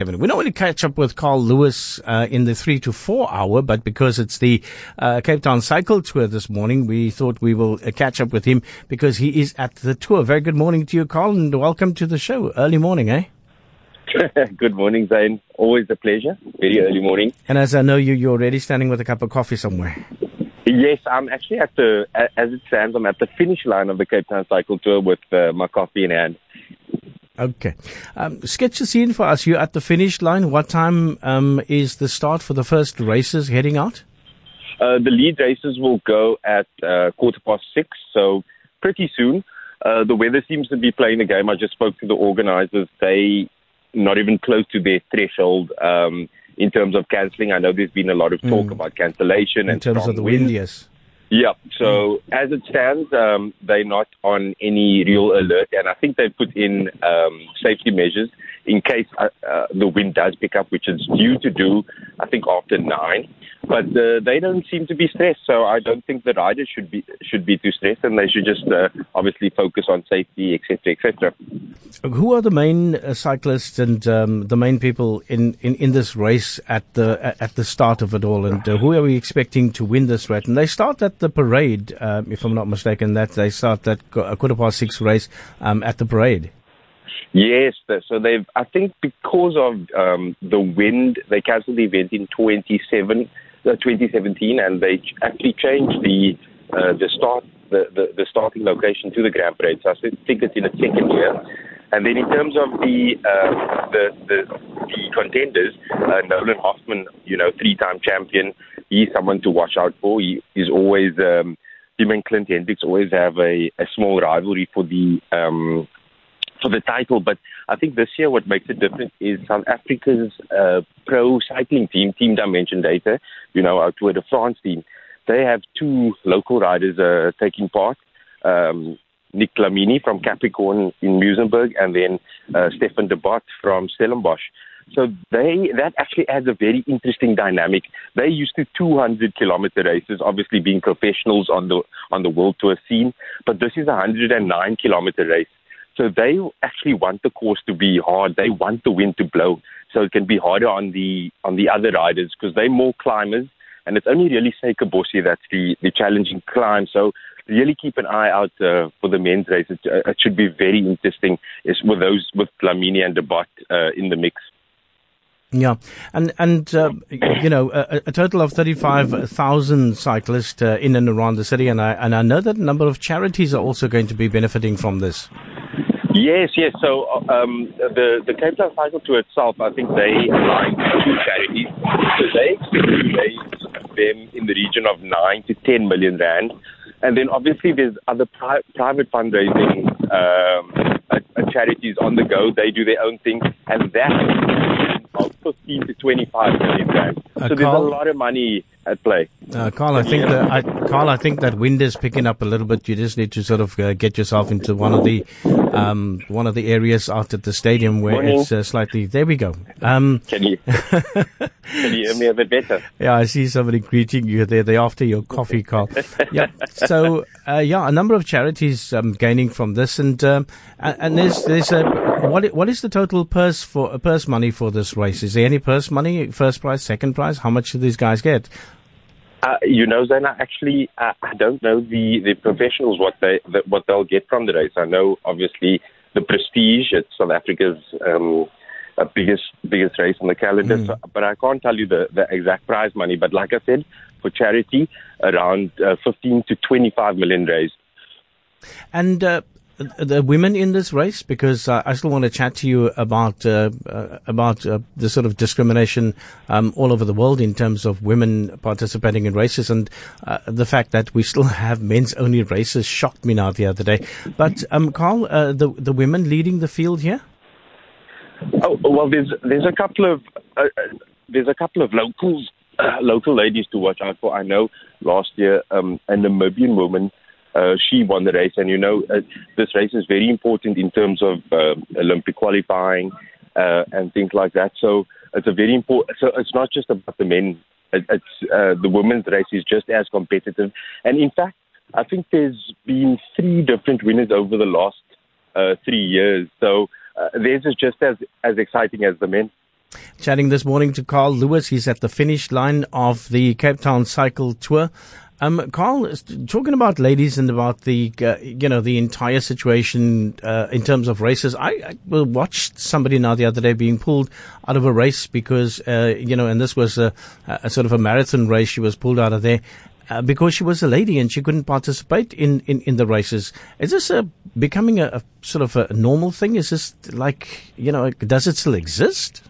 We normally catch up with Carl Lewis uh, in the three to four hour, but because it's the uh, Cape Town Cycle Tour this morning, we thought we will uh, catch up with him because he is at the tour. Very good morning to you, Carl, and welcome to the show. Early morning, eh? good morning, Zane. Always a pleasure. Very early morning. And as I know you, you're already standing with a cup of coffee somewhere. Yes, I'm actually at the, as it stands, I'm at the finish line of the Cape Town Cycle Tour with uh, my coffee in hand. Okay. Um, sketch the scene for us. You're at the finish line. What time um, is the start for the first races heading out? Uh, the lead races will go at uh, quarter past six, so pretty soon. Uh, the weather seems to be playing the game. I just spoke to the organizers. They not even close to their threshold um, in terms of cancelling. I know there's been a lot of talk mm. about cancellation in and terms of the wind. Yes. Yeah. So as it stands, um, they're not on any real alert, and I think they've put in um, safety measures in case uh, uh, the wind does pick up, which it's due to do, I think, after nine. But uh, they don't seem to be stressed, so I don't think the riders should be should be too stressed, and they should just uh, obviously focus on safety, etc., etc. Who are the main uh, cyclists and um, the main people in, in, in this race at the at the start of it all, and uh, who are we expecting to win this race? And they start at the parade, um, if I'm not mistaken. That they start that quarter past six race um, at the parade. Yes, so they've. I think because of um, the wind, they cancelled the event in 27, uh, 2017, and they actually changed the uh, the start the, the, the, starting location to the Grand Parade. So I think it's in its second year. And then in terms of the uh, the, the, the contenders, uh, Nolan Hoffman, you know, three-time champion, he's someone to watch out for. He is always um, him and Clint Hendricks always have a, a small rivalry for the um, for the title. But I think this year what makes it different is South Africa's uh, pro cycling team, Team Dimension Data, you know, our Tour de France team. They have two local riders uh, taking part. Um, Nick Dlamini from Capricorn in Muizenberg, and then uh, Stefan de Bod from Stellenbosch. So they that actually adds a very interesting dynamic. They're used to 200 kilometer races, obviously being professionals on the on the world tour scene, but this is a 109 kilometer race. So they actually want the course to be hard. They want the wind to blow, so it can be harder on the on the other riders because they're more climbers, and it's only really Suikerbossie that's the the challenging climb. So really keep an eye out uh, for the men's race. It, uh, it, should be very interesting. Is with those with Dlamini and de Bod uh, in the mix. Yeah, and and uh, you know a, a, total of thirty five thousand cyclists uh, in and around the city, and I and I know that a number of charities are also going to be benefiting from this. Yes, yes. So um, the the Cape Town Cycle Tour itself, I think they aligned two charities. So they raise them in the region of nine to ten million rand, and then obviously there's other pri- private fundraising um, charities on the go. They do their own thing, and that of 15 to 25 million rand. Uh, so there's a lot of money at play. Uh, Carl, I think that I, Carl, I think that wind is picking up a little bit. You just need to sort of uh, get yourself into one of the um, one of the areas out at the stadium where Morning. it's uh, slightly. There we go. Um, can you can you hear me a bit better? Yeah, I see somebody greeting you there. They after your coffee, Carl. yeah. So uh, yeah, a number of charities um, gaining from this, and um, and there's there's a what what is the total purse for purse money for this race? Is there any purse money? First prize, second prize? How much do these guys get? Uh, you know, Zena, actually, uh, I don't know the, the professionals what they the, what they'll get from the race. I know, obviously, the prestige. It's South Africa's um, uh, biggest biggest race on the calendar, mm. so, but I can't tell you the, the exact prize money. But like I said, for charity, around uh, 15 to 25 million raised. And uh, the women in this race because uh, I still want to chat to you about uh, uh, about uh, the sort of discrimination um, all over the world in terms of women participating in races and uh, the fact that we still have men's only races shocked me now the other day. But um, Carl, uh, the the women leading the field here. Oh well, there's there's a couple of there's a couple of locals local ladies to watch out for. I know last year um, a Namibian woman uh, she won the race. And you know, uh, this race is very important in terms of uh, Olympic qualifying uh, and things like that. So it's a very important. So it's not just about the men. It, it's uh, the women's race is just as competitive. And in fact, I think there's been three different winners over the last uh, three years. So uh, theirs is just as as exciting as the men. Chatting this morning to Carl Lewis. He's at the finish line of the Cape Town Cycle Tour. Um, Carl, talking about ladies and about the, uh, you know, the entire situation uh, in terms of races. I, I, watched somebody now the other day being pulled out of a race because, uh, you know, and this was a, a, sort of a marathon race. She was pulled out of there. Uh, because she was a lady and she couldn't participate in, in, in the races. Is this a, becoming a, a sort of a normal thing? Is this like, you know, does it still exist?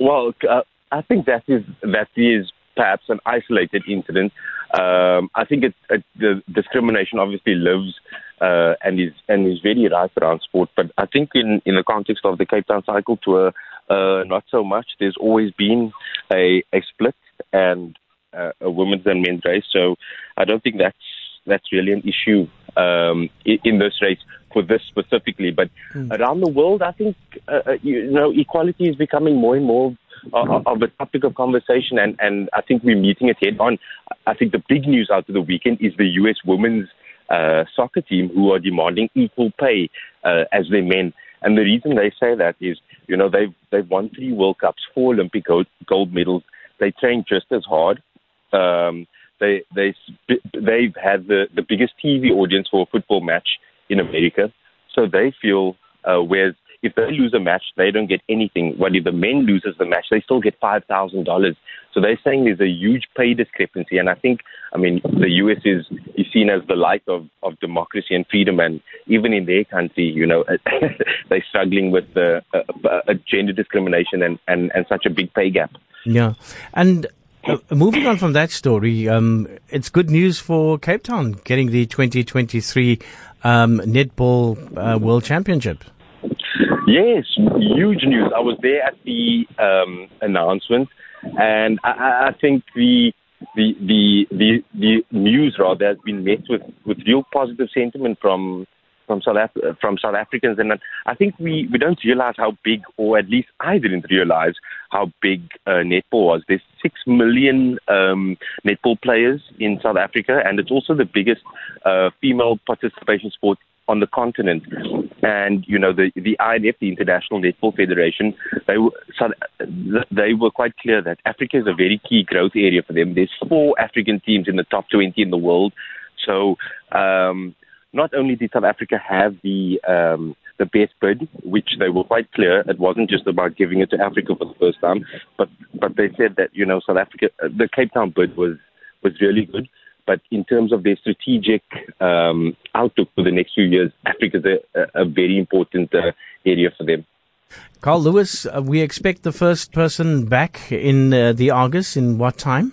Well, uh, I think that is that is perhaps an isolated incident. Um, I think it, it, the discrimination obviously lives uh, and is and is very rife around sport. But I think in, in the context of the Cape Town Cycle Tour, uh, not so much. There's always been a, a split and uh, a women's and men's race. So I don't think that's that's really an issue um, in, in, this race for this specifically. But mm. around the world, I think uh, uh, you know equality is becoming more and more of a topic of conversation, and, and I think we're meeting it head on. I think the big news out of the weekend is the U.S. women's uh, soccer team who are demanding equal pay uh, as their men. And the reason they say that is, you know, they've they've won three World Cups, four Olympic gold, gold medals. They train just as hard. Um, they they they've had the the biggest TV audience for a football match in America, so they feel uh, whereas if they lose a match, they don't get anything. But if the men loses the match, they still get five thousand dollars. So they're saying there's a huge pay discrepancy, and I think, I mean, the U.S. is is seen as the light of of democracy and freedom, and even in their country, you know, they're struggling with the uh, gender discrimination and, and and such a big pay gap. Yeah, and uh, moving on from that story, um, it's good news for Cape Town getting the 2023 um, Netball uh, World Championship. Yes, huge news. I was there at the um, announcement, and I, I think the the the the the news rather has been met with with real positive sentiment from from South Af- from South Africans, and I think we, we don't realize how big, or at least I didn't realize how big uh, netball was. There's six million um, netball players in South Africa, and it's also the biggest uh, female participation sport on the continent. And you know the the INF, the International Netball Federation, they were they were quite clear that Africa is a very key growth area for them. There's four African teams in the top 20 in the world, so. Um, not only did South Africa have the um, the best bid, which they were quite clear, it wasn't just about giving it to Africa for the first time, but but they said that you know South Africa, uh, the Cape Town bid was was really good. But in terms of their strategic um, outlook for the next few years, Africa is a, a very important uh, area for them. Carl Lewis, uh, we expect the first person back in uh, the Argus in what time?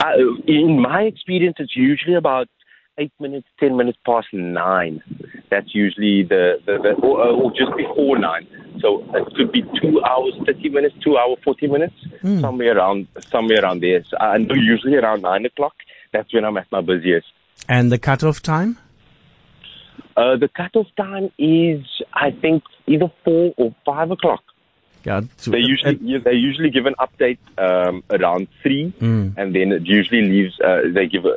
Uh, in my experience, it's usually about eight minutes, ten minutes past nine. That's usually the, the, the or, or, just before nine. So it could be two hours, thirty minutes, two hour, forty minutes, mm. somewhere around somewhere around there. So I know usually around nine o'clock. That's when I'm at my busiest. And the cutoff time? Uh, the cutoff time is, I think, either four or five o'clock. Yeah, they usually yeah, they usually give an update um, around three, mm. and then it usually leaves. Uh, they give a,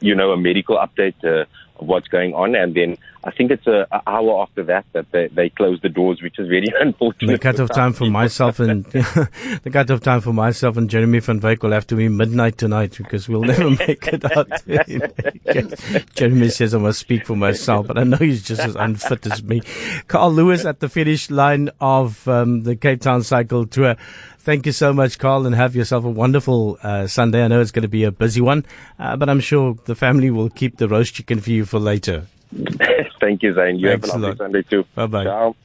you know a medical update uh, of what's going on, and then I think it's an hour after that that they, they close the doors, which is very unfortunate. The cut-off time for myself and the cut-off time for myself and Jeremy van Wyk will have to be midnight tonight because we'll never make it out. Jeremy says I must speak for myself, but I know he's just as unfit as me. Carl Lewis at the finish line of um, the Cape Town Cycle Tour. Thank you so much, Carl, and have yourself a wonderful uh, Sunday. I know it's going to be a busy one, uh, but I'm sure the family will keep the roast chicken for you for later. Thank you, Zane. You Thanks have a lovely Sunday too. Bye bye. Ciao.